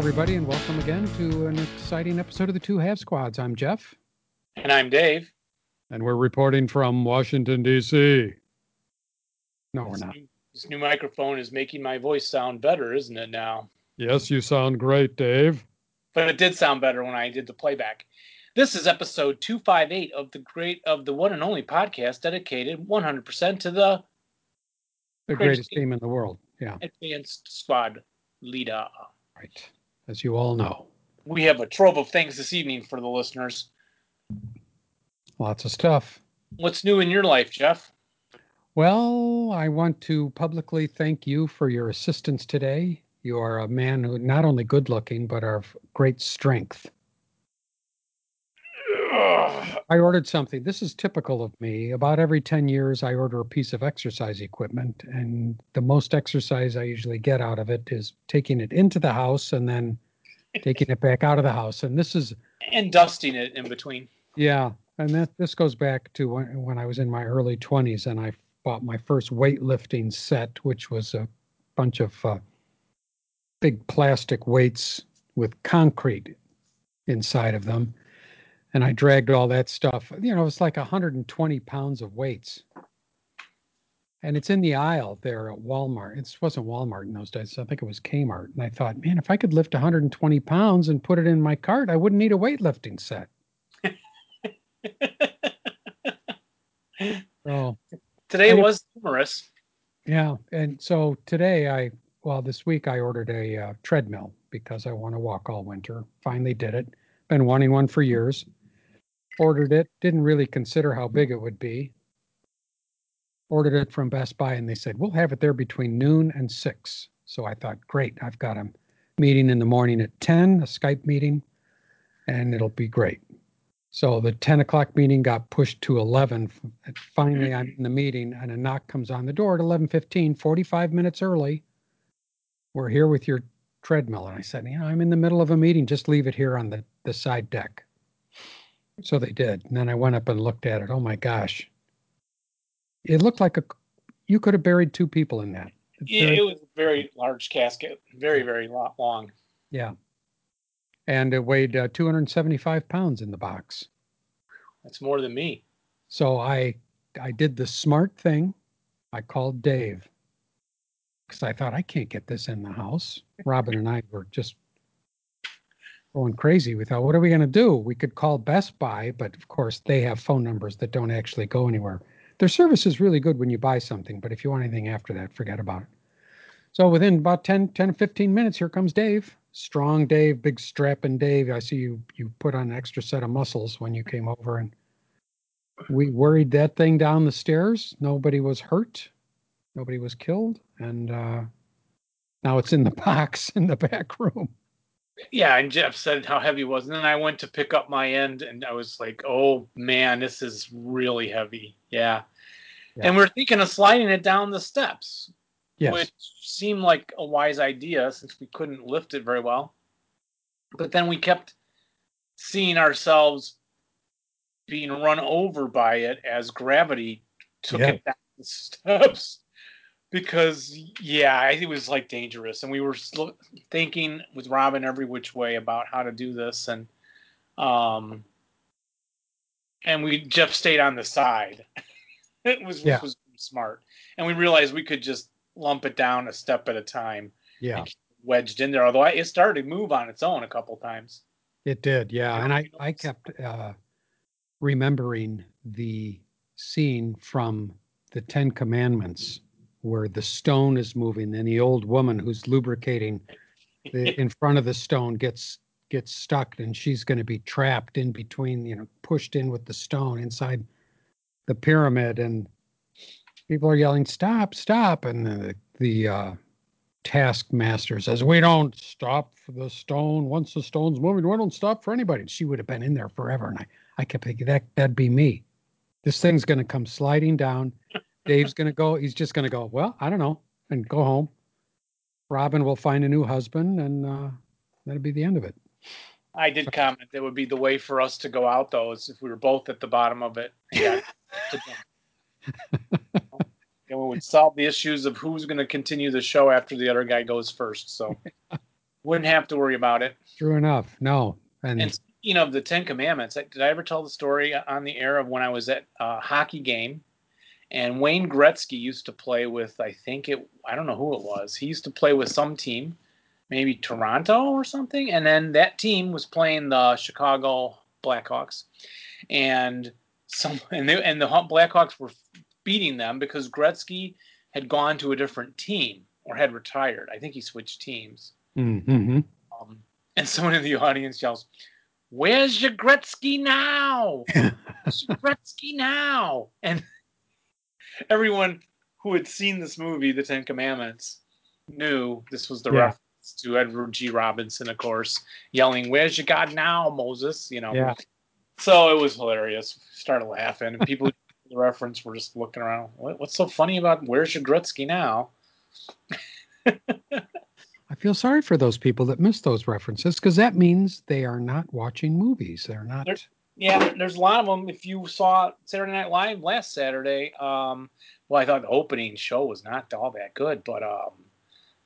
Everybody, and welcome again to an exciting episode of the Two Half Squads. I'm Jeff, And I'm Dave. and we're reporting from Washington, D.C. No, we're not. new- This new microphone is making my voice sound better, isn't it now? Yes, you sound great, Dave. But it did sound better when I did the playback. This is episode 258 of the great of the one and only podcast dedicated 100% to the The Greatest greatest team in the world. Yeah, advanced squad leader. right. As you all know, We have a trove of things this evening for the listeners. lots of stuff. What's new in your life, Jeff? Well, I want to publicly thank you for your assistance today. You are a man who not only good looking, but are of great strength. I ordered something. This is typical of me. About every 10 years, I order a piece of exercise equipment. And the most exercise I usually get out of it is taking it into the house and then taking it back out of the house. And this is, And dusting it in between. yeah. And that this goes back to when, when I was in my early 20s and I bought my first weightlifting set, which was a bunch of uh, big plastic weights with concrete inside of them. And I dragged all that stuff. You know, it's like 120 pounds of weights. And it's in the aisle there at Walmart. It wasn't Walmart in those days. I think it was Kmart. And I thought, man, if I could lift 120 pounds and put it in my cart, I wouldn't need a weightlifting set. So Today was humorous. Yeah, and so today I, well, this week I ordered a uh, treadmill because I want to walk all winter. Finally did it. Been wanting one for years. Ordered it. Didn't really consider how big it would be. Ordered it from Best Buy, and they said we'll have it there between noon and six. So I thought, great, I've got a meeting in the morning at ten, a Skype meeting, and it'll be great. So the 10 o'clock meeting got pushed to 11. And finally, I'm in the meeting and a knock comes on the door at 11:15, 45 minutes early. We're here with your treadmill. And I said, you know, I'm in the middle of a meeting. Just leave it here on the, the side deck. So they did. And then I went up and looked at it. Oh my gosh. It looked like a, you could have buried two people in that. It's Yeah, very- it was a very large casket, very, very long. yeah. And it weighed uh, 275 pounds in the box. That's more than me. So I I did the smart thing. I called Dave because I thought I can't get this in the house. Robin and I were just going crazy. We thought, what are we going to do? We could call Best Buy, but of course they have phone numbers that don't actually go anywhere. Their service is really good when you buy something, but if you want anything after that, forget about it. So within about 10, 10 15 minutes, here comes Dave. Strong Dave, big strapping Dave. I see you you put on an extra set of muscles when you came over and we worried that thing down the stairs. Nobody was hurt. Nobody was killed. And uh, now it's in the box in the back room. Yeah, and Jeff said how heavy it was. And then I went to pick up my end and I was like, oh man, this is really heavy. Yeah. Yeah. And we're thinking of sliding it down the steps, Yes. which seemed like a wise idea since we couldn't lift it very well. But then we kept seeing ourselves being run over by it as gravity took Yeah. it down the steps. Because yeah, it was like dangerous, and we were thinking with Robin every which way about how to do this, and um, and we Jeff stayed on the side. it was Yeah. was smart, and we realized we could just lump it down a step at a time, yeah, wedged in there. Although I, it started to move on its own a couple times. it did. Yeah. And I, I kept uh, remembering the scene from the Ten Commandments where the stone is moving and the old woman who's lubricating the, in front of the stone gets gets stuck and she's going to be trapped in between you know pushed in with the stone inside the pyramid and people are yelling stop stop and the, the uh taskmaster says we don't stop for the stone. Once the stone's moving we don't stop for anybody. She would have been in there forever and i i kept thinking that that'd be me. This thing's going to come sliding down dave's going to go he's just going to go well i don't know and go home robin will find a new husband and uh that'll be the end of it I did comment that would be the way for us to go out though, is if we were both at the bottom of it. Yeah. and we would solve the issues of who's going to continue the show after the other guy goes first. So Wouldn't have to worry about it. True enough. No. And, And speaking of the Ten Commandments, did I ever tell the story on the air of when I was at a hockey game and Wayne Gretzky used to play with, I think it, I don't know who it was. He used to play with some team, maybe Toronto or something. And then that team was playing the Chicago Blackhawks. And some, and, they, and the Blackhawks were beating them because Gretzky had gone to a different team or had retired. I think he switched teams. mm-hmm. Um, and someone in the audience yells, "Where's your Gretzky now? Where's your Gretzky now?" And everyone who had seen this movie, The Ten Commandments, knew this was the Yeah. reference to Edward G. Robinson, of course, yelling, "Where's your God now, Moses?" You know. Yeah. So it was hilarious. We started laughing, and people the reference were just looking around. What, what's so funny about "Where's your Gretzky now"? I feel sorry for those people that miss those references because that means they are not watching movies. They're not. They're- Yeah, there's a lot of them. If you saw Saturday Night Live last Saturday, um, well, I thought the opening show was not all that good, but um,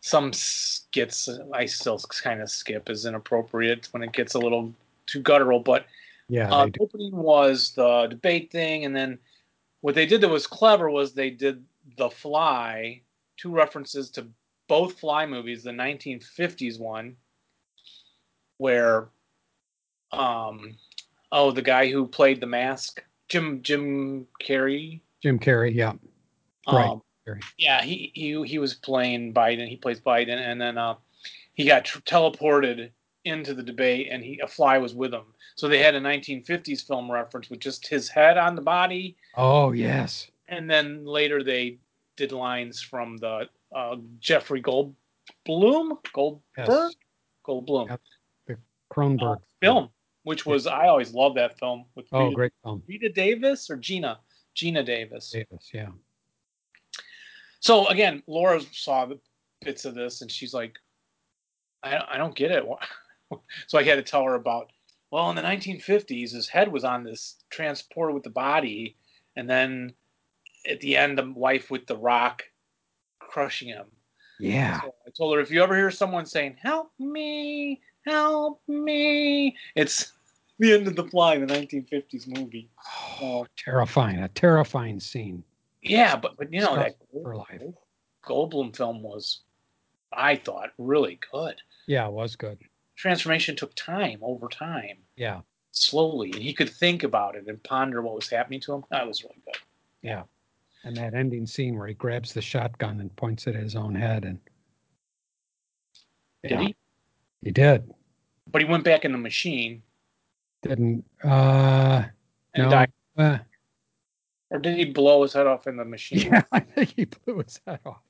some skits I still kind of skip as inappropriate when it gets a little too guttural. But Yeah, uh, they do. opening was the debate thing, and then what they did that was clever was they did The Fly, two references to both Fly movies, the 1950s one, where, um, oh, the guy who played the mask, Jim Jim Carrey. Jim Carrey. Yeah. Right, Um, Carrey. yeah, he, he he was playing Biden. He plays Biden, and then uh, he got tr- teleported into the debate, and he a fly was with him. So they had a 1950s film reference with just his head on the body, Oh yes. and then later they did lines from the uh, Jeffrey Goldblum, Goldberg, Yes. Goldblum uh, Cronenberg film, which was I always loved that film with Oh, Rita, great film. Rita Davis or Gina, Geena Davis. Davis. Yeah. So again, Laura saw the bits of this, and she's like, "I, I don't get it." so I had to tell her about. Well, in the 1950s, his head was on this transporter with the body, and then at the end, the wife with the rock crushing him. Yeah. So I told her if you ever hear someone saying "Help me, help me," it's the end of the Fly, the 1950s movie. Oh, terrifying. A terrifying scene Yeah, but but you know that for life. Goldblum film was, I thought, really good. Yeah, it was good. Transformation took time over time, Yeah. slowly, and he could think about it and ponder what was happening to him. That was really good. Yeah. And that ending scene where he grabs the shotgun and points it at his own head and Did Yeah, he? He did. But he went back in the machine Didn't uh and no. died. Uh, Or did he blow his head off in the machine? yeah, I think he blew his head off.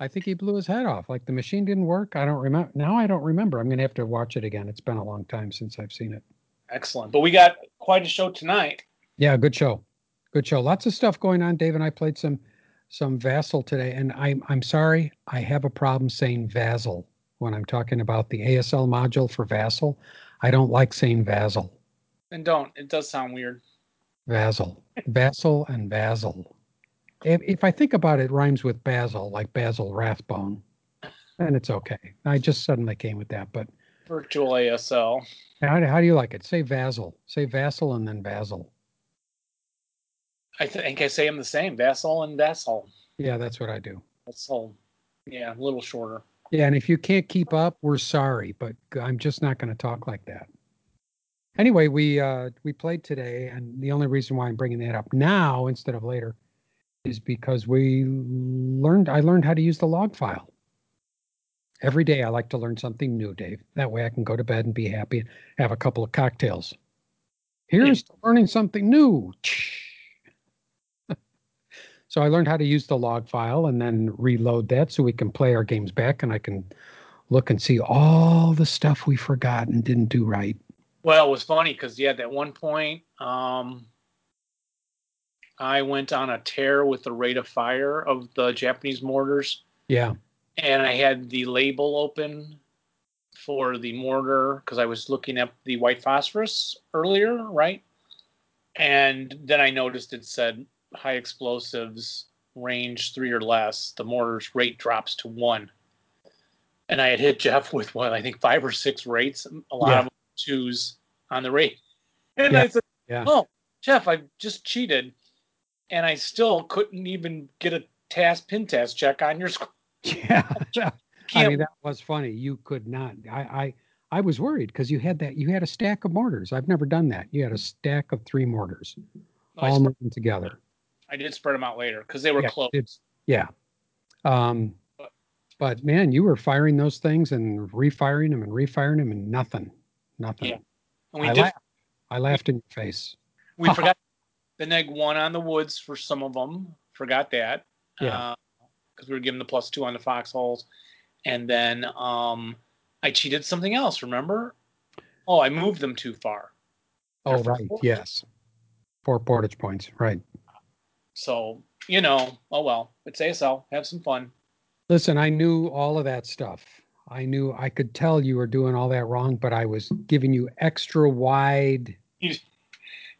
I think he blew his head off. Like the machine didn't work. I don't remember. Now I don't remember. I'm going to have to watch it again. It's been a long time since I've seen it. Excellent. But we got quite a show tonight. Yeah, good show. Good show. Lots of stuff going on. Dave and I played some some Vassal today, and I'm I'm sorry, I have a problem saying Vassal when I'm talking about the ASL module for Vassal. I don't like saying Vassal. And don't. It does sound weird. Vassal. Vassal and Basil. If, if I think about it, it rhymes with Basil, like Basil Rathbone, and it's okay. I just suddenly came with that. But Virtual ASL. how, do- how do you like it? Say Vassal. Say Vassal and then Basil. I think I say them the same. Vassal and Vassal. Yeah, that's what I do. Vassal. Yeah, a little shorter. Yeah, and if you can't keep up, we're sorry, but I'm just not going to talk like that. Anyway, we uh, we played today, and the only reason why I'm bringing that up now instead of later is because we learned. I learned how to use the log file. Every day, I like to learn something new, Dave. That way, I can go to bed and be happy and have a couple of cocktails. Here's to learning something new. So I learned how to use the log file and then reload that so we can play our games back and I can look and see all the stuff we forgot and didn't do right. Well, it was funny because yeah, at one point, um, I went on a tear with the rate of fire of the Japanese mortars, Yeah. and I had the label open for the mortar because I was looking at the white phosphorus earlier, right? And then I noticed it said high explosives range three or less. The mortar's rate drops to one. and I had hit Jeff with what I think five or six rates, a lot Yeah. of them twos on the rate. And Yeah. I said, Yeah. "Oh, Jeff, I just cheated, and I still couldn't even get a task pin test check on your score." Yeah. I mean, that was funny. You could not. I I, I was worried because you had that. You had a stack of mortars. I've never done that. You had a stack of three mortars, I, all spread, moving together. I did spread them out later because they were Yeah, close. it's- Yeah. Um, but man, you were firing those things and refiring them and refiring them and nothing, nothing. Yeah. And we I did. laughed. I laughed in your face. We forgot the neg one on the woods for some of them. Forgot that. Yeah. Because we were given the plus two on the foxholes, and then um, I cheated something else. Remember? Oh, I moved them too far. Oh, right. four. Yes. Four portage points. Right. So you know, oh well. It's ASL. Have some fun. Listen, I knew all of that stuff. I knew I could tell you were doing all that wrong, but I was giving you extra wide. You,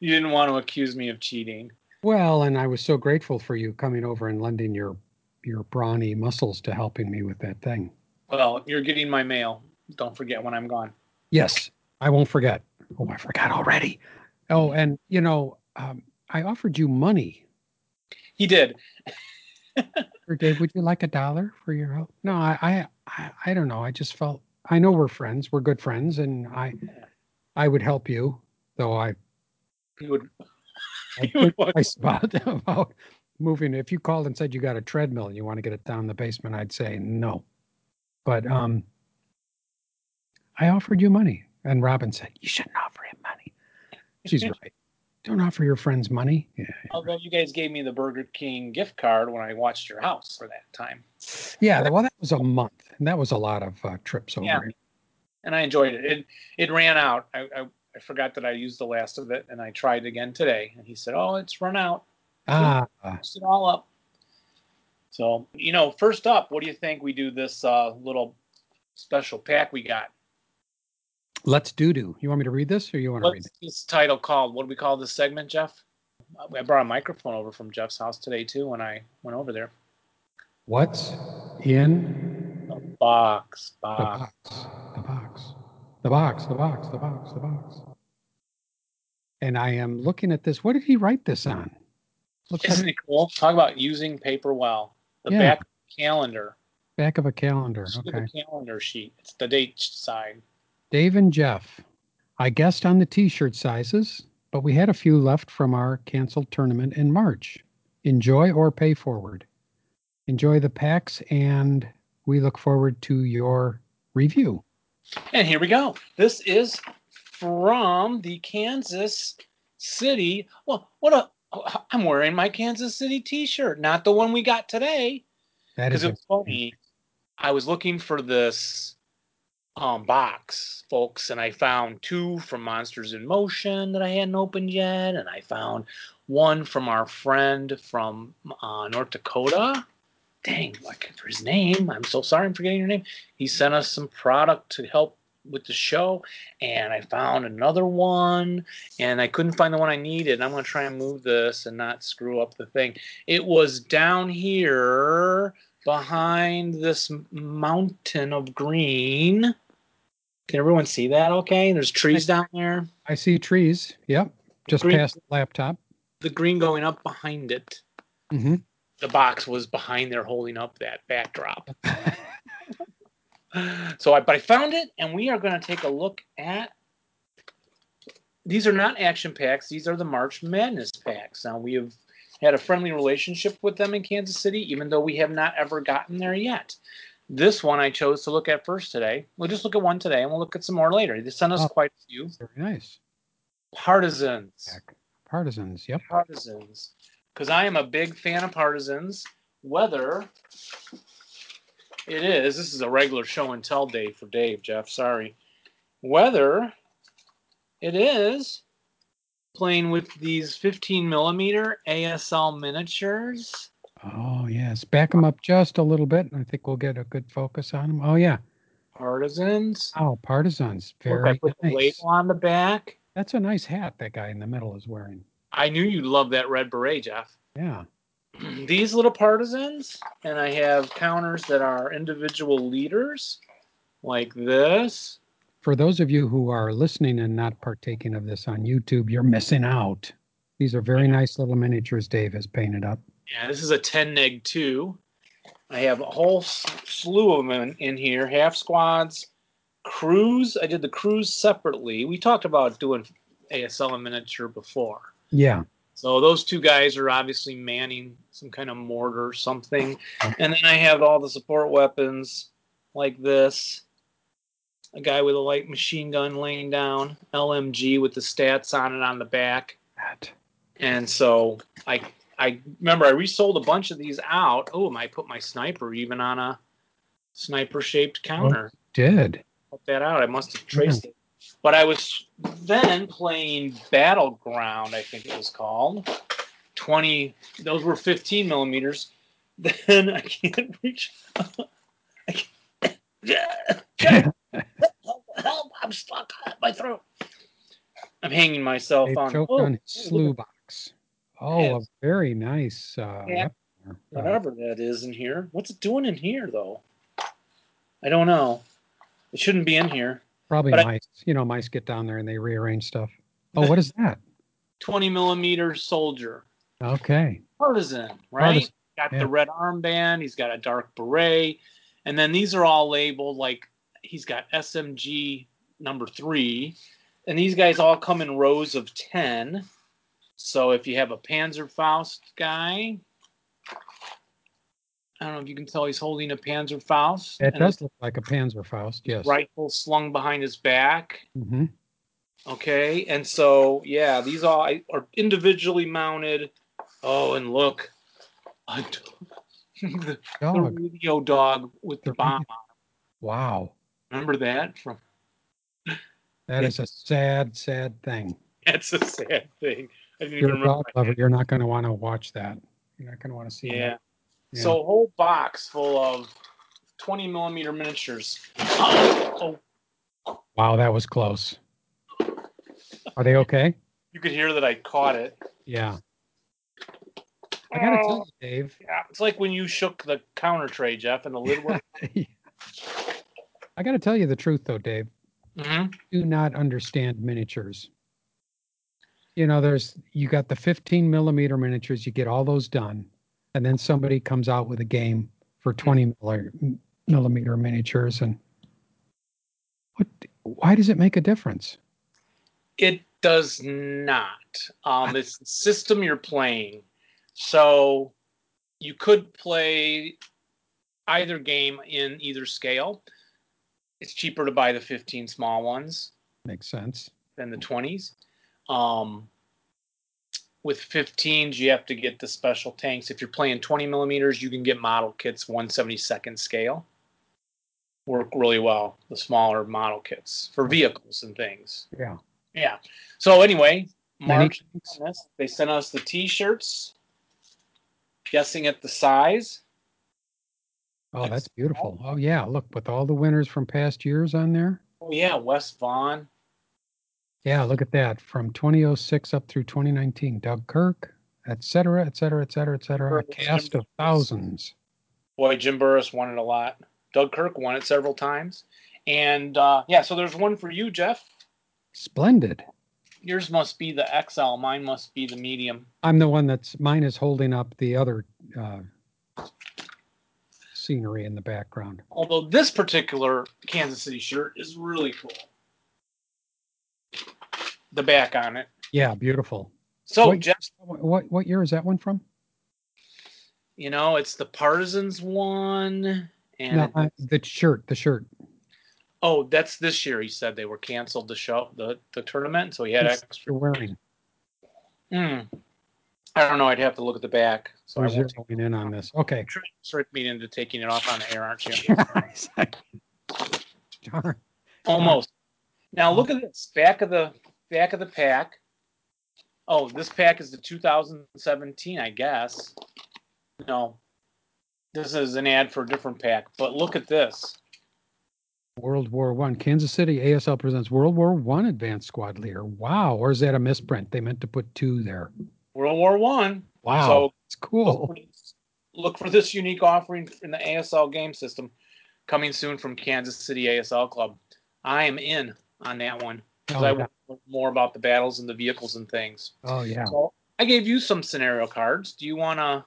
you didn't want to accuse me of cheating. Well, and I was so grateful for you coming over and lending your your brawny muscles to helping me with that thing. Well, you're getting my mail. Don't forget when I'm gone. Yes, I won't forget. Oh, I forgot already. Oh, and you know, um, I offered you money. He did. Dave, would you like a dollar for your help? No, I, I, I, I don't know. I just felt I know we're friends. We're good friends, and I, I would help you, though I He would. I You would what? about, about moving. If you called and said you got a treadmill and you want to get it down the basement, I'd say no. But um, I offered you money, and Robin said you shouldn't offer him money. She's right. Don't offer your friends money. Yeah, Although you guys gave me the Burger King gift card when I watched your house for that time. yeah. Well, that was a month, and that was a lot of uh, trips over. Yeah. it. and I enjoyed it. It it ran out. I, I I forgot that I used the last of it, and I tried again today. And he said, "Oh, it's run out. Ah, Used it all up." So you know, first up, what do you think we do this uh, little special pack we got? Let's do do. You want me to read this, or you want to read What's it? this title called? What do we call this segment, Jeff? I brought a microphone over from Jeff's house today too when I went over there. What's in A box, the box. box? The box. The box. The box. The box. The box. And I am looking at this. What did he write this on? Looks Isn't like it cool? Talk about using paper well. The Yeah. back calendar. back of a calendar. Okay. calendar sheet. It's the date side. Dave and Jeff. I guessed on the t-shirt sizes, but we had a few left from our canceled tournament in March. Enjoy or pay forward. Enjoy the packs and we look forward to your review. And here we go. This is from the Kansas City. Well, what a I'm wearing my Kansas City T-shirt, not the one we got today. That is funny. I was looking for this um, box, folks, and I found two from Monsters in Motion that I hadn't opened yet, and I found one from our friend from uh, North Dakota. Dang, like for his name. I'm so sorry I'm forgetting your name. He sent us some product to help with the show, and I found another one, and I couldn't find the one I needed. I'm gonna try and move this and not screw up the thing. It was down here behind this mountain of green. Can everyone see that? Okay, there's trees down there. I see trees. Yep. Just Green- past the laptop. The green going up behind it. hmm The box was behind there holding up that backdrop. So I, but I found it, and we are going to take a look at. These are not action packs; these are the March Madness packs. Now we have had a friendly relationship with them in Kansas City, even though we have not ever gotten there yet. This one I chose to look at first today. We'll just look at one today, and we'll look at some more later. They sent us Oh. quite a few Very nice. partisans. Partisans. Yep. Partisans, because I am a big fan of partisans. Whether it is, this is a regular show and tell day for Dave, Jeff. Sorry. Whether it is playing with these 15 millimeter ASL miniatures. Oh yes. Back them up just a little bit. and I think we'll get a good focus on them. Oh yeah. Partisans. Oh, partisans. Look, I Very put the nice. label on the back. That's a nice hat that guy in the middle is wearing. I knew you'd love that red beret, Jeff. Yeah. these little partisans, and I have counters that are individual leaders. like this. For those of you who are listening and not partaking of this on YouTube, you're missing out. These are very nice little miniatures Dave has painted up. Yeah, this is a 10 neg 2. I have a whole slew of them in, in here, half squads, crews. I did the crews separately. We talked about doing ASL in miniature before. Yeah. So those two guys are obviously manning some kind of mortar or something. And then I have all the support weapons like this. A guy with a light machine gun laying down, LMG with the stats on it on the back. And so I I remember I resold a bunch of these out. Oh, I might put my sniper even on a sniper shaped oh, counter. Oh, did. Put that out. I must have traced it. But I was then playing Battleground, I think it was called. 20, those were 15 millimeters. Then I can't reach. I can't, help, help, I'm stuck at my throat. I'm hanging myself They on. oh, on his slew box. Oh, a Yes. very nice uh, Yeah. Uh, whatever that is in here. What's it doing in here, though? I don't know. It shouldn't be in here. probably but I- mice. You know, mice get down there and they rearrange stuff. Oh, what is that? 20 millimeter soldier. Okay. Partisan, right? Partisan, Got yeah. the red armband. He's got a dark beret. And then these are all labeled like he's got SMG number three. And these guys all come in rows of 10. So if you have a Panzerfaust guy, I don't know if you can tell he's holding a Panzerfaust. It does look like a Panzerfaust. Yes. rifle slung behind his back. hmm Okay, and so yeah, these all are individually mounted. Oh, and look, a dog- the, the radio dog with the The bomb. Wow. Remember that from? That is a sad, sad thing. That's a sad thing. I didn't you're even a remember. dog lover, you're not going to want to watch that. You're not going to want to see Yeah. that. Yeah. So a whole box full of 20 millimeter miniatures. Oh, Wow, that was close. Are they okay? you could hear that I caught it. Yeah. I got to Oh. tell you, Dave. Yeah, it's like when you shook the counter tray, Jeff, and the lid went. I got to tell you the truth, though, Dave. hmm Do not understand miniatures. You know, there's you got the 15 millimeter miniatures. You get all those done, and then somebody comes out with a game for 20 millimeter miniatures, and what? Why does it make a difference? It does not. Um, it's the system you're playing. So you could play either game in either scale. It's cheaper to buy the 15 small ones Makes sense. than the 20s. Um, with 15s, you have to get the special tanks. If you're playing 20 millimeters, you can get model kits 172nd scale. Work really well, the smaller model kits for vehicles and things. Yeah. Yeah. So anyway, March thanks. on this, they sent us the T-shirts. Guessing at the size. Oh, that's beautiful. Oh yeah, look with all the winners from past years on there. Oh yeah, West Vaughn. Yeah, look at that from 2006 up through 2019. Doug Kirk, et cetera, et cetera, et cetera, et cetera. A cast of thousands. Boy, Jim Burris won it a lot. Doug Kirk won it several times. And uh, yeah, so there's one for you, Jeff. Splendid. Yours must be the XL. Mine must be the medium. I'm the one that's mine is holding up the other uh, scenery in the background. Although this particular Kansas City shirt is really cool. The back on it. Yeah, beautiful. So what, Jeff, what what year is that one from? you know, it's the Partisans one. And No, I, the shirt, the shirt. Oh, that's this year. He said they were canceled the show, the the tournament, so he had extra. Wearing. Hmm. I don't know. I'd have to look at the back. So I We're won't zeroing in on this. Okay. trick me into taking it off on the air, aren't you? Darn. Almost. Now look at this back of the back of the pack. Oh, this pack is the 2017, I guess. No, this is an ad for a different pack. But look at this. World War One. Kansas City ASL presents World War One Advanced Squad Leader. Wow. Or is that a misprint? They meant to put two there. World War One. Wow. So it's cool. look for this unique offering in the ASL game system. coming soon from Kansas City ASL Club. I am in on that one because Oh, I yeah. want to learn more about the battles and the vehicles and things. Oh yeah. So I gave you some scenario cards. Do you want to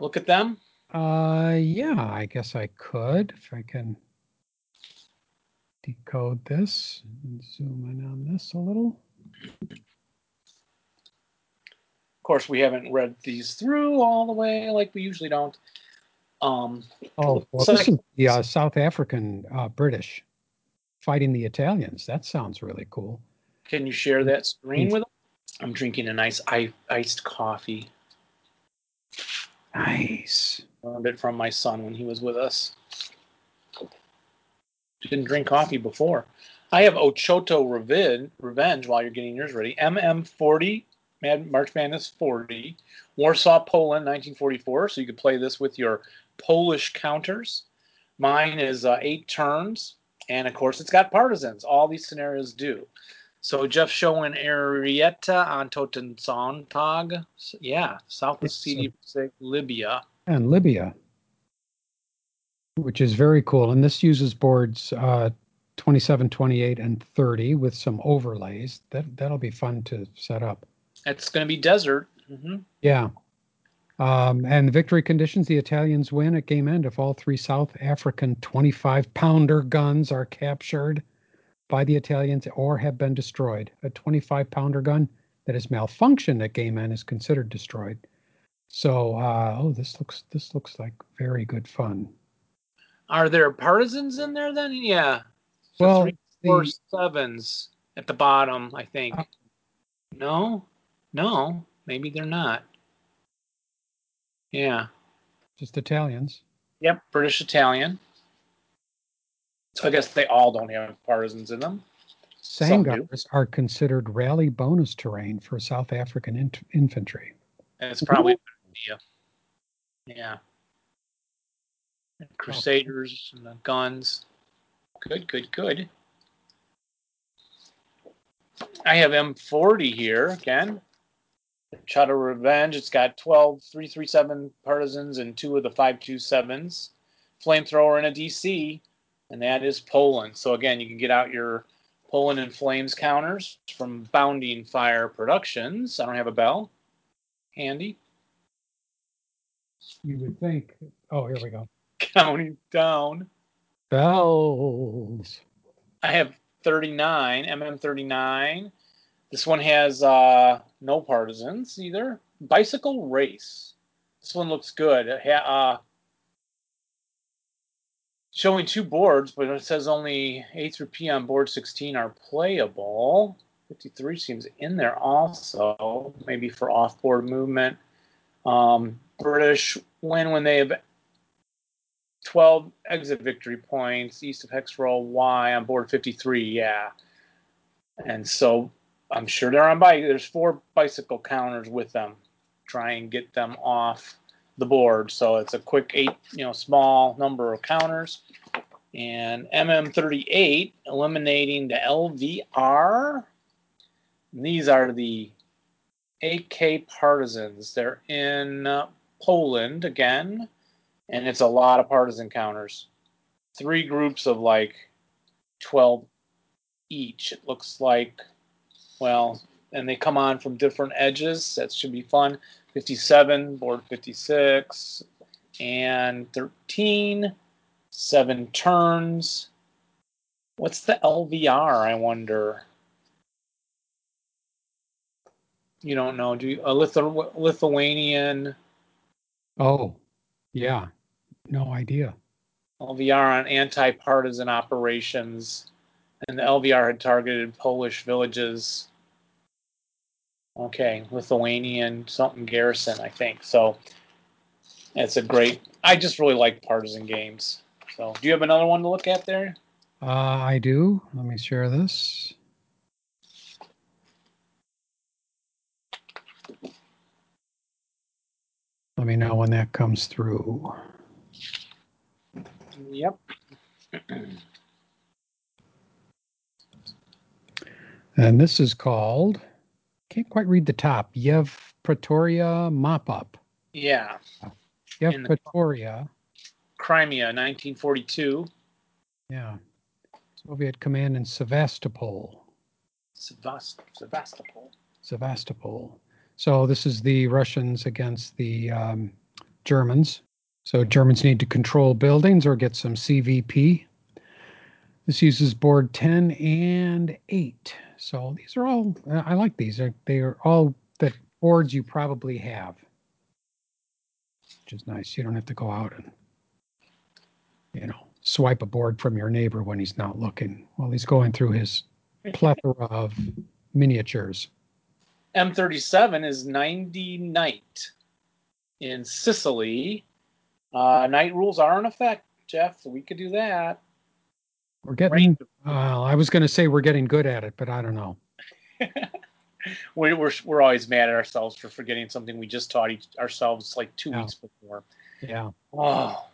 look at them? Uh, yeah. I guess I could if I can decode this and zoom in on this a little. Of course, we haven't read these through all the way like we usually don't. Um, Oh, well, So this I- is the uh, South African uh, British fighting the Italians. That sounds really cool. can you share that screen with us? I'm drinking a nice I- iced coffee. Nice. Learned it from my son when he was with us. Didn't drink coffee before. I have Ochota Revenge, Revenge while you're getting yours ready. MM40, Mad March Madness 40, Warsaw, Poland, 1944. So you could play this with your Polish counters. Mine is uh, eight turns, and of course it's got partisans. All these scenarios do. So Jeff showing Ariete on Totensonntag. Yeah, South Ossetia, Libya. And Libya, which is very cool. And this uses boards uh, 27, 28, and 30 with some overlays. That, that'll be fun to set up. It's going to be desert. hmm Yeah. Um, and the victory conditions the Italians win at game end if all three South African 25 pounder guns are captured by the Italians or have been destroyed. A 25 pounder gun that has malfunctioned at game end is considered destroyed. So, uh, oh, this looks this looks like very good fun. Are there partisans in there then? Yeah. So Well, three, four, the- sevens at the bottom, I think. Uh, no, no, maybe they're not. Yeah. Just Italians. Yep. British Italian. So I guess they all don't have partisans in them. Sangars are considered rally bonus terrain for South African int- infantry. It's probably a good idea. Yeah. And Crusaders and the guns. Good, good, good. I have M40 here again. Shadow Revenge. It's got 12 337 partisans and two of the 527s. Flamethrower and a DC, and that is Poland. So again, you can get out your Poland in Flames counters from Bounding Fire Productions. I don't have a bell. Handy. You would think. Oh, here we go. Counting down. Bells. I have 39, MM39. This one has uh, no partisans either. Bicycle Race. This one looks good. Ha- uh, showing two boards, but it says only A through P on board 16 are playable. 53 seems in there also, maybe for off-board movement. Um, British win when they have 12 exit victory points east of hex row Y on board 53. Yeah. And so I'm sure they're on bike. There's four bicycle counters with them. Try and get them off the board. So it's a quick eight, you know, small number of counters. And MM38 eliminating the LVR. And these are the AK partisans. They're in uh, Poland again and it's a lot of partisan counters. Three groups of like 12 each. It looks like, well, and they come on from different edges. That should be fun. 57, board 56, and 13, seven turns. What's the LVR, I wonder? You don't know, do you? A Lithu- Lithuanian Oh, yeah. No idea. LVR on anti-partisan operations, and the LVR had targeted Polish villages. Okay, Lithuanian something garrison, I think. So it's a great. I just really like partisan games. So, do you have another one to look at there? Uh, I do. Let me share this. Let me know when that comes through. Yep. And this is called, can't quite read the top, Yev Pretoria Mop Up. Yeah. Yev In Pretoria. Crimea, 1942. Yeah. Soviet command in Sevastopol. Sevast- Sevastopol. Sevastopol. So this is the Russians against the um, Germans. So Germans need to control buildings or get some CVP. This uses board 10 and 8. So these are all, I like these. They're, they are all the boards you probably have, which is nice. You don't have to go out and, you know, swipe a board from your neighbor when he's not looking while he's going through his plethora of miniatures. M37 is 90 Knight in Sicily. Uh, night rules are in effect, Jeff, so we could do that. We're getting, well, I was going to say we're getting good at it, but I don't know. we, we're, we're always mad at ourselves for forgetting something we just taught each, ourselves like two Yeah. weeks before. Yeah. Oh,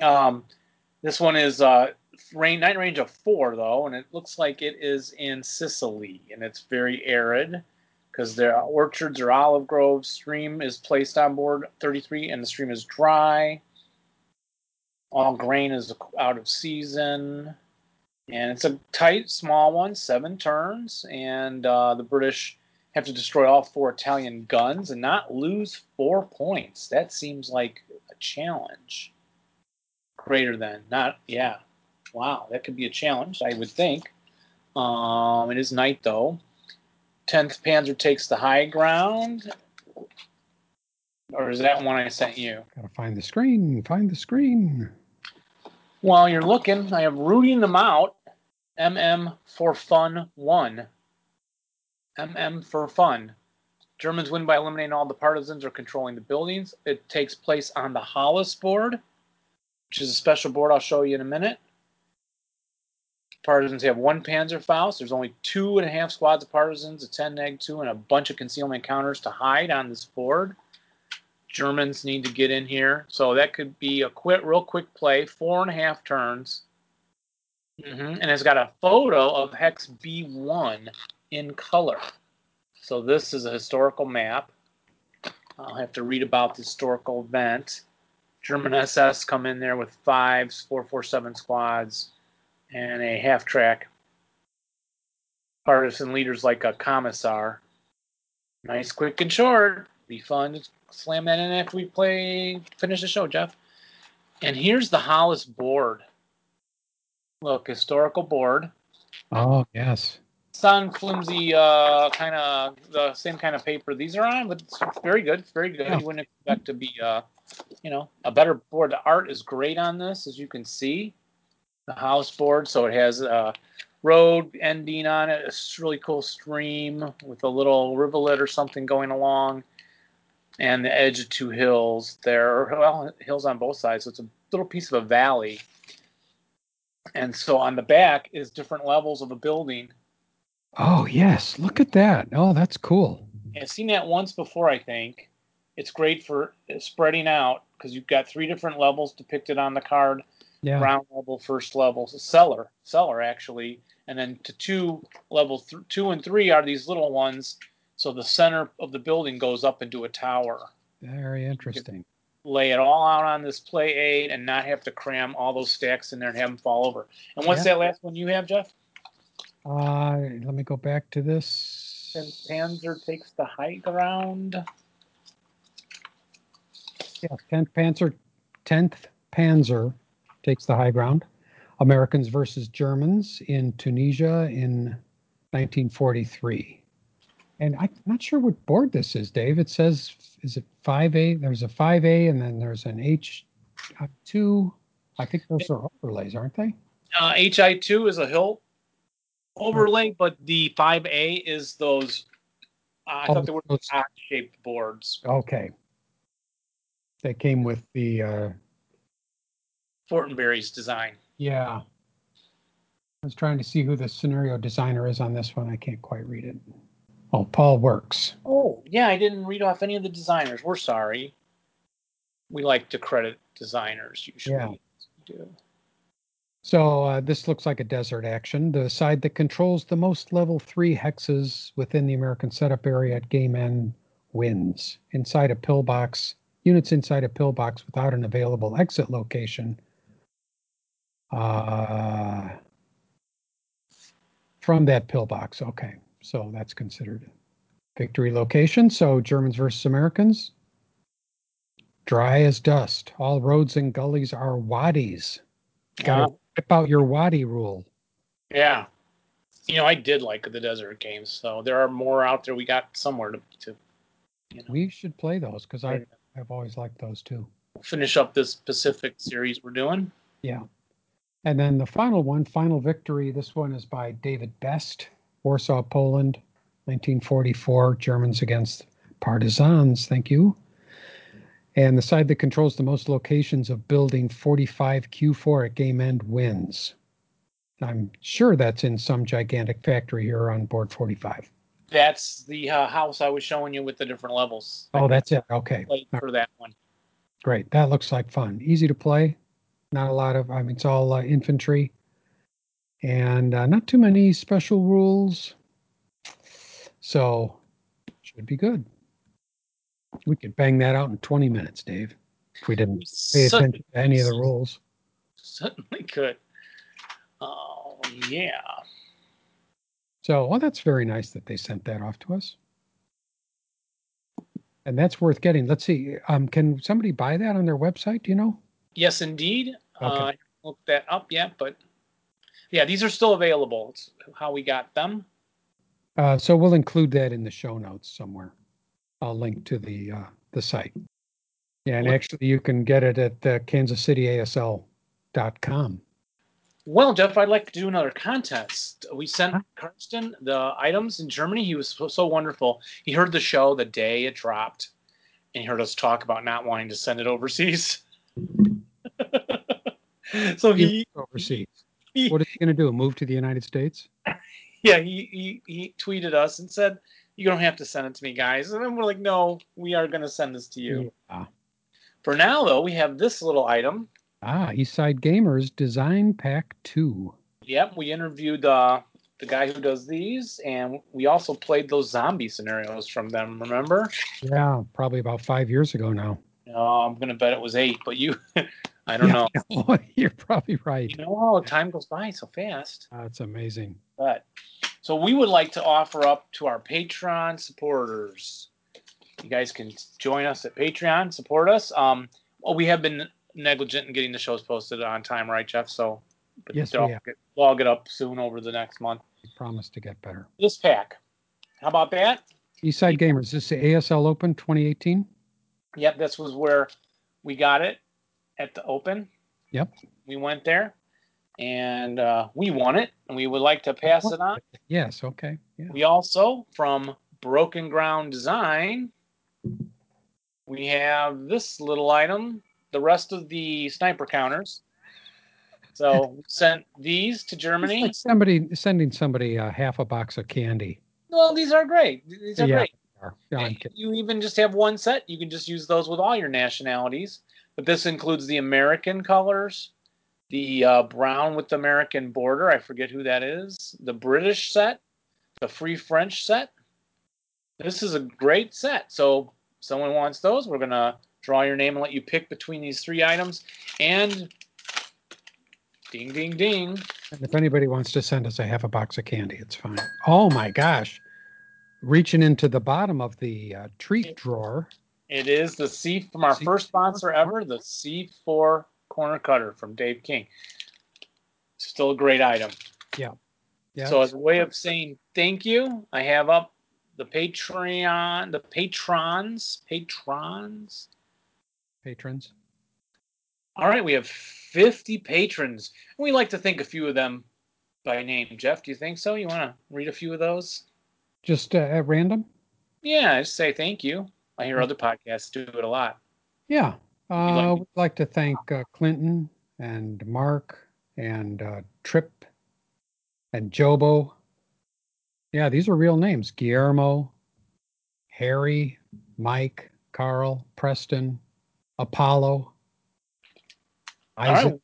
um, this one is uh, rain night range of four though, and it looks like it is in Sicily, and it's very arid because there are orchards or olive groves. Stream is placed on board 33, and the stream is dry. All grain is out of season, and it's a tight, small one, seven turns, and uh, the British have to destroy all four Italian guns and not lose four points. That seems like a challenge. Greater than, not, yeah. Wow, that could be a challenge, I would think. Um, it is night, though. 10th Panzer takes the high ground. Or is that one I sent you? Gotta find the screen. Find the screen. While you're looking, I am rooting them out. MM for fun one. MM for fun. Germans win by eliminating all the partisans or controlling the buildings. It takes place on the Hollis board, which is a special board I'll show you in a minute. Partisans have one Panzerfaust. There's only two and a half squads of partisans, a 10 neg 2, and a bunch of concealment counters to hide on this board. Germans need to get in here. So that could be a quick, real quick play, four and a half turns. hmm And it's got a photo of Hex B1 in color. So this is a historical map. I'll have to read about the historical event. German SS come in there with fives, 447 squads, and a half track. Partisan leaders like a commissar. Nice, quick, and short. Be fun to slam that in after we play, finish the show, Jeff. And here's the Hollis board. Look, historical board. Oh, yes. It's on flimsy, uh, kind of the same kind of paper these are on, but it's very good. It's very good. Yeah. You wouldn't expect to be, uh, you know, a better board. The art is great on this, as you can see. The house board, so it has a road ending on it. It's really cool stream with a little rivulet or something going along, and the edge of two hills there. are Well, hills on both sides, so it's a little piece of a valley. And so on the back is different levels of a building. Oh, yes. Look at that. Oh, that's cool. I've seen that once before, I think. It's great for spreading out because you've got three different levels depicted on the card Yeah. ground level, first level, cellar, cellar actually, and then to two level th- two and three are these little ones. So the center of the building goes up into a tower. Very interesting. Lay it all out on this play aid and not have to cram all those stacks in there and have them fall over. And what's Yeah. that last one you have, Jeff? Uh, let me go back to this. And Panzer takes the high ground. Yeah, 10th Panzer, 10th Panzer takes the high ground. Americans versus Germans in Tunisia in 1943. And I'm not sure what board this is, Dave. It says, is it 5A? There's a 5A and then there's an H2. I think those are overlays, aren't they? Uh, HI2 is a hill overlay, but the 5A is those. Uh, I Oh, thought they were those- odd-shaped boards. Okay. They came with the, uh, Fortenberry's design. yeah. I was trying to see who the scenario designer is on this one. I can't quite read it. Oh, Paul Works. Oh, yeah, I didn't read off any of the designers. We're sorry. We like to credit designers usually. Yeah. Do. So uh, this looks like a desert action. The side that controls the most level three hexes within the American setup area at game end wins. Inside a pillbox, units inside a pillbox without an available exit location Uh, from that pillbox. Okay. So that's considered victory location. So Germans versus Americans. Dry as dust. All roads and gullies are wadis. Got to Uh, whip out your wadi rule. yeah. You know, I did like the desert games, so there are more out there. We got somewhere to, to you know, We should play those because I I've always liked those too. finish up this Pacific series we're doing. Yeah. And then the final one, Final Victory. This one is by David Best, Warsaw, Poland, 1944. Germans against partisans. Thank you. And the side that controls the most locations of building 45 Q4 at game end wins. I'm sure that's in some gigantic factory here on board 45. That's the uh, house I was showing you with the different levels. Oh, that's it. Okay. For that one. Great. That looks like fun. Easy to play. Not a lot of, I mean, it's all uh, infantry and uh, not too many special rules. So, should be good. We could bang that out in 20 minutes, Dave, if we didn't pay Cer- attention to any of the rules. Certainly could. Oh yeah. So, well, that's very nice that they sent that off to us. And that's worth getting. Let's see. Um, can somebody buy that on their website? Do you know? Yes, indeed. Uh, I looked that up yet, but yeah, these are still available. It's how we got them. Uh, so we'll include that in the show notes somewhere. I'll link to the uh, the site. Yeah, and actually you can get it at uh, kansascityasl.com. Well, Jeff, I'd like to do another contest. We sent Karsten the items in Germany. He was so, so wonderful. He heard the show the day it dropped, and he heard us talk about not wanting to send it overseas. so he, overseas. He What is he going to do? Move to the United States? yeah, he, he he tweeted us and said, "You don't have to send it to me, guys." And then we're like, "No, we are going to send this to you." Yeah. For now, though, we have this little item. Ah, Eastside Gamers Design Pack Two. Yep, we interviewed uh, the guy who does these, and we also played those zombie scenarios from them. Remember? Yeah, probably about five years ago now. Oh, I'm gonna bet it was eight, but you, I don't know. know. You're probably right. You know how time goes by so fast. That's amazing. But so we would like to offer up to our Patreon supporters. You guys can join us at Patreon, support us. Um, well, we have been negligent in getting the shows posted on time, right, Jeff? So, but Yes, they'll we have. get, they'll all get up soon over the next month. We promise to get better. This pack, how about that? Eastside Gamers. This is the ASL Open 2018. Yep, this was where we got it at the Open. Yep. We went there, and uh, we won it, and we would like to pass it on. Yes. Okay. Yeah. We also, from Broken Ground Design, we have this little item, the rest of the sniper counters. So sent these to It's Germany. like somebody sending somebody uh, half a box of candy. Well, these are great. These are Yeah, great. Yeah, I'm. You even just have one set. You can just use those with all your nationalities. But this includes the American colors, the uh, brown with the American border. I forget who that is. The British set, the Free French set. This is a great set. So, someone wants those. We're gonna draw your name and let you pick between these three items. And ding, ding, ding. And if anybody wants to send us a half a box of candy, it's fine. Oh my gosh. Reaching into the bottom of the uh, treat drawer. It is the C from our C4 first sponsor ever, the C4 corner cutter from Dave King. Still a great item. Yeah. Yeah. So as a way of saying thank you, I have up the Patreon, the patrons, patrons. patrons. All right, we have 50 patrons. And We like to think a few of them by name. Jeff, do you think so? You want to read a few of those? Just uh, at random? Yeah, just say thank you. I hear other podcasts do it a lot. Yeah. Uh, we'd like to thank uh, Clinton and Mark and uh, Trip and Jobo. Yeah, these are real names. Guillermo, Harry, Mike, Carl, Preston, Apollo, Isaac. right.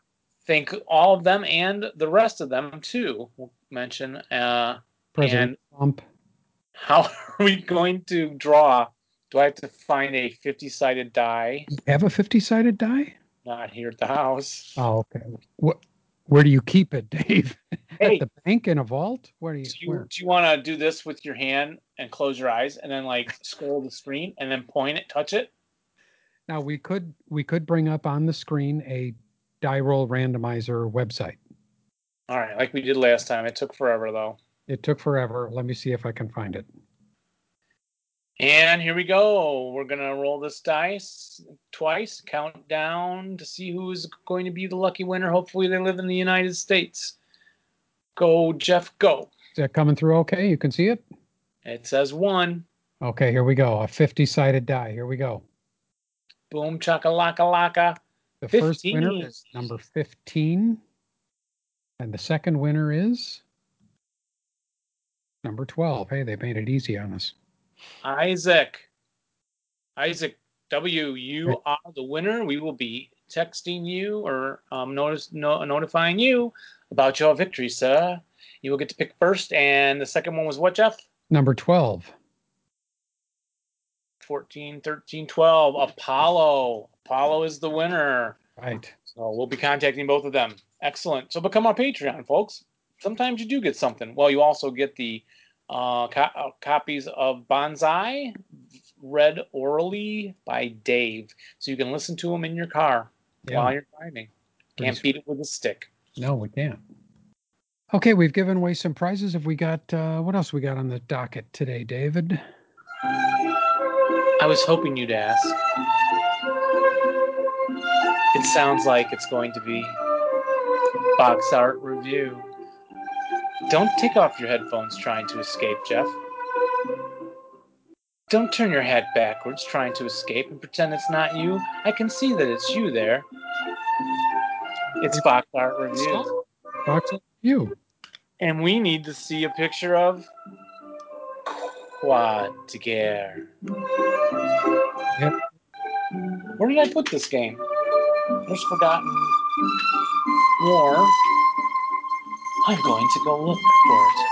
Thank all of them and the rest of them too. We'll mention uh, President Trump. how are we going to draw? Do I have to find a 50 sided die? You have a 50 sided die? Not here at the house. Oh, okay. What? Where do you keep it, Dave? Hey. At the bank in a vault? Where do you? Do you, do you want to do this with your hand and close your eyes and then like scroll the screen and then point it, touch it? Now we could we could bring up on the screen a die roll randomizer website. All right, like we did last time. It took forever though. It took forever. Let me see if I can find it. And here we go. We're gonna roll this dice twice, count down to see who's going to be the lucky winner. Hopefully, they live in the United States. Go, Jeff. Go. Is that coming through okay? You can see it? It says one. Okay, here we go. A 50 sided die. Here we go. Boom, chakalaka laka. Laka. The first winner is number 15. And the second winner is number 12. Hey, they made it easy on us. Isaac. Isaac W. You are the winner. We will be texting you or um, notice, no, notifying you about your victory, sir. You will get to pick first. And the second one was what, Jeff? Number 12. 14, 13, 12. Apollo. Apollo is the winner. Right. So we'll be contacting both of them. Excellent. So become our Patreon, folks. Sometimes you do get something. Well, you also get the uh, co- uh, copies of Banzai read orally by Dave. So you can listen to them in your car while you're driving. Pretty Can't beat it with a stick. No, we can't. Okay, we've given away some prizes. Have we got uh, what else we got on the docket today, David? I was hoping you'd ask. It sounds like it's going to be box art review. Don't take off your headphones trying to escape, Jeff. Don't turn your head backwards trying to escape and pretend it's not you. I can see that it's you there. It's box art review. Box you. And we need to see a picture of Quad Gear. Yep. Where did I put this game? There's Forgotten War. I'm going to go look for it.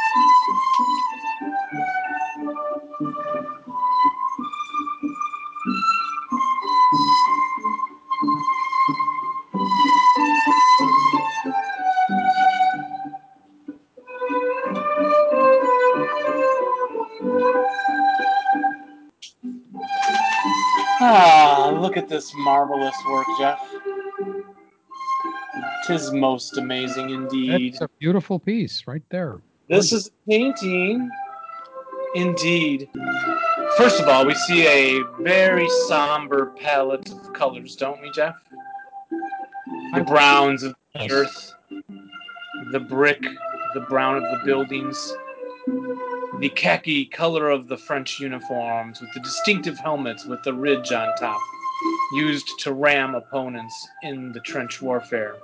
Ah, look at this marvelous work, Jeff. Tis most amazing indeed. It's a beautiful piece right there. This is a painting. Indeed. First of all, we see a very somber palette of colors, don't we, Jeff? The browns of the earth, the brick, the brown of the buildings, the khaki color of the French uniforms, with the distinctive helmets with the ridge on top, used to ram opponents in the trench warfare,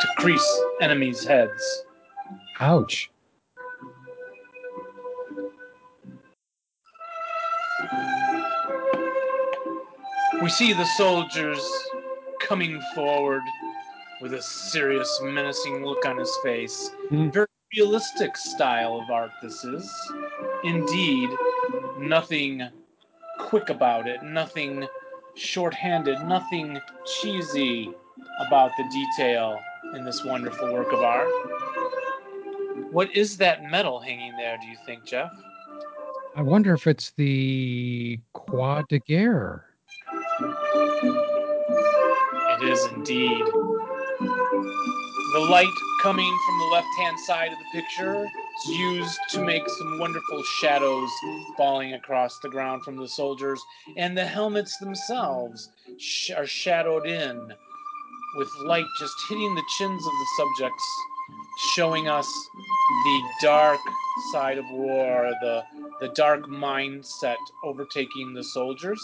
to crease enemies' heads. Ouch. We see the soldiers coming forward with a serious, menacing look on his face. Hmm. Very realistic style of art, this is. Indeed, nothing quick about it, nothing short-handed, nothing cheesy about the detail in this wonderful work of art. What is that medal hanging there, do you think, Jeff? I wonder if it's the Croix de Guerre. It is indeed. The light coming from the left hand side of the picture is used to make some wonderful shadows falling across the ground from the soldiers, and the helmets themselves sh- are shadowed in with light just hitting the chins of the subjects, showing us the dark side of war, the, the dark mindset overtaking the soldiers.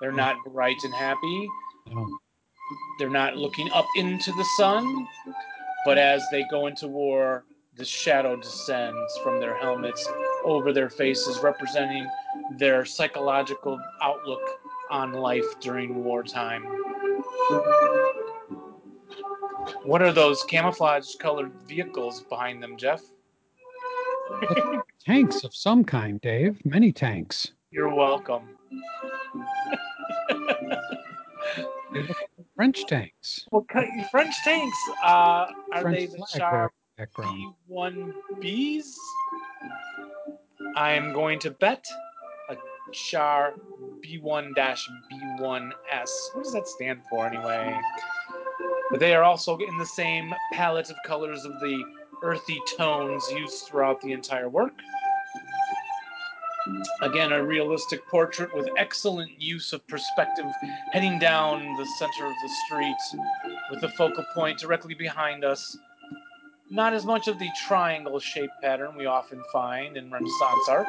They're not bright and happy. They're not looking up into the sun, but as they go into war, the shadow descends from their helmets over their faces, representing their psychological outlook on life during wartime. What are those camouflage colored vehicles behind them, Jeff? Tanks of some kind, Dave. Many tanks. You're welcome. French tanks. Well, French tanks. Uh, are French they the flag Char. B1Bs? I am going to bet a Char B1-B1S. What does that stand for anyway? But they are also in the same palette of colors of the earthy tones used throughout the entire work. Again, a realistic portrait with excellent use of perspective heading down the center of the street with the focal point directly behind us. Not as much of the triangle shape pattern we often find in Renaissance art,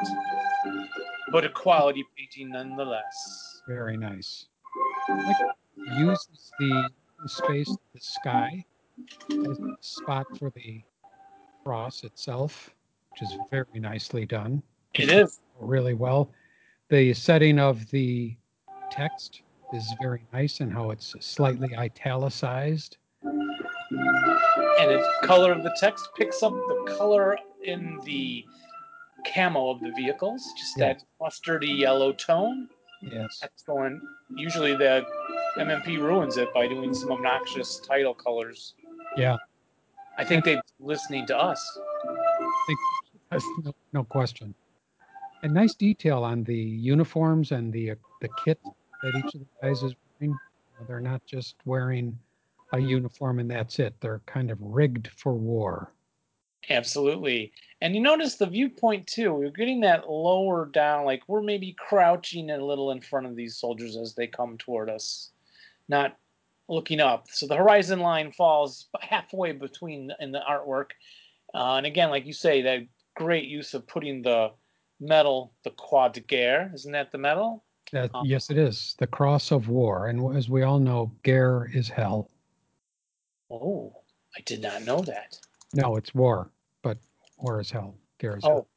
but a quality painting nonetheless. Very nice. Uses the space, the sky, as a spot for the cross itself, which is very nicely done. It is. Really well. The setting of the text is very nice and how it's slightly italicized. And the color of the text picks up the color in the camo of the vehicles, just Yeah. that mustardy yellow tone. Yes. Excellent. Usually the MMP ruins it by doing some obnoxious title colors. Yeah. I think they're listening to us. I That's no, no question. And nice detail on the uniforms and the uh, the kit that each of the guys is wearing. They're not just wearing a uniform and that's it. They're kind of rigged for war. Absolutely. And you notice the viewpoint too. We're getting that lower down, like we're maybe crouching a little in front of these soldiers as they come toward us, not looking up. So the horizon line falls halfway between in the artwork. Uh, and again, like you say, that great use of putting the metal, the croix de guerre, isn't that the metal? Um, yes, it is the cross of war, and as we all know, Guerre is hell. Oh, I did not know that. No, it's war, but war is hell. Guerre is Oh, hell.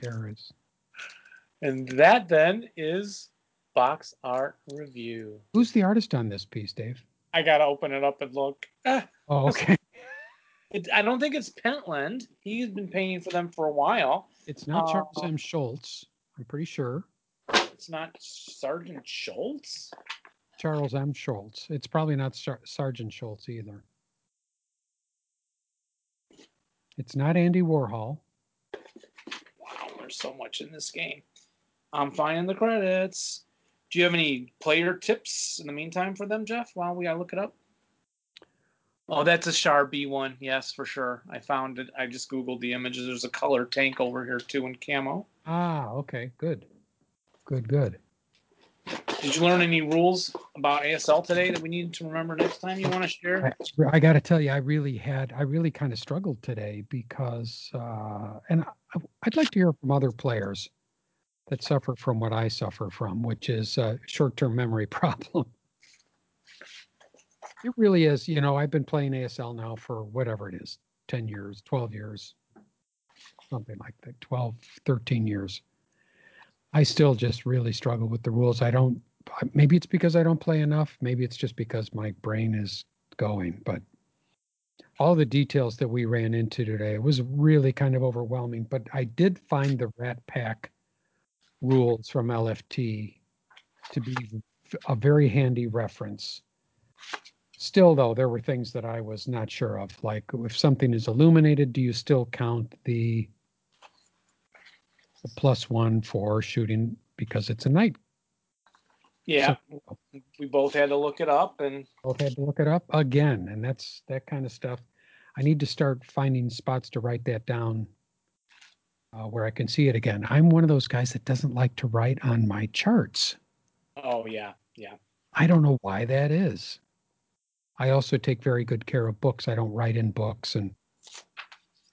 Guerre is. and that then is box art review. Who's the artist on this piece, Dave? I gotta open it up and look. Ah, Oh, okay. It, I don't think it's Pentland. He's been painting for them for a while. It's not Charles Uh, M. Schulz. I'm pretty sure. It's not Sergeant Schultz. Charles M. Schulz. It's probably not Sar- Sergeant Schultz either. It's not Andy Warhol. Wow, there's so much in this game. I'm finding the credits. Do you have any player tips in the meantime for them, Jeff? While we I look it up. Oh, that's a Char B one. Yes, for sure. I found it. I just googled the images. There's a color tank over here too in camo. Ah, okay, good. Good, good. Did you learn any rules about ASL today that we need to remember next time you want to share? I, I got to tell you, I really had, I really kind of struggled today because, uh, and I, I'd like to hear from other players that suffer from what I suffer from, which is a short-term memory problem. It really is. You know, I've been playing ASL now for whatever it is 10 years, 12 years, something like that, 12, 13 years. I still just really struggle with the rules. I don't, maybe it's because I don't play enough. Maybe it's just because my brain is going, but all the details that we ran into today was really kind of overwhelming. But I did find the Rat Pack rules from LFT to be a very handy reference. Still, though, there were things that I was not sure of. Like if something is illuminated, do you still count the, the plus one for shooting because it's a night? Yeah, we both had to look it up, and Both had to look it up again, and that's that kind of stuff. I need to start finding spots to write that down uh, where I can see it again. I'm one of those guys that doesn't like to write on my charts. oh yeah, yeah. I don't know why that is. I also take very good care of books. I don't write in books and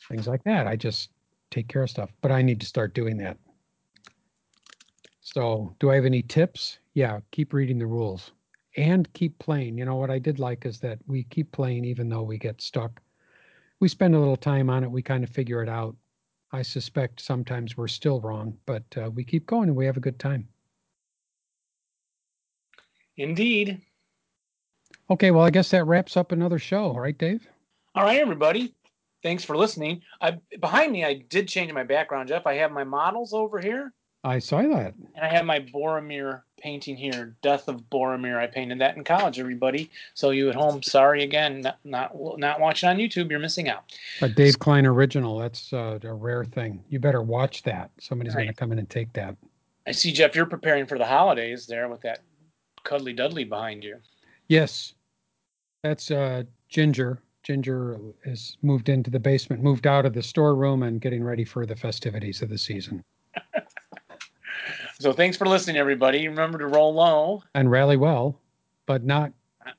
things like that. I just take care of stuff, but I need to start doing that. So, do I have any tips? Yeah, keep reading the rules and keep playing. You know, what I did like is that we keep playing even though we get stuck. We spend a little time on it, we kind of figure it out. I suspect sometimes we're still wrong, but uh, we keep going and we have a good time. Indeed. Okay, well, I guess that wraps up another show, right, Dave? All right, everybody. Thanks for listening. I behind me, I did change my background, Jeff. I have my models over here, I saw that. and I have my Boromir painting here, Death of Boromir. I painted that in college, everybody. So you at home, sorry again, not not, not watching on YouTube, you're missing out. A Dave Klein original. That's uh, a rare thing. You better watch that. Somebody's Right. going to come in and take that. I see Jeff, you're preparing for the holidays there with that cuddly Dudley behind you. Yes, that's uh, Ginger. Ginger has moved into the basement, moved out of the storeroom, and getting ready for the festivities of the season. So thanks for listening, everybody. Remember to roll low And rally well, but not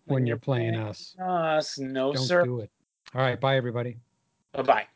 when you're playing us. us. No, Don't sir. do it. All right. Bye, everybody. Bye bye.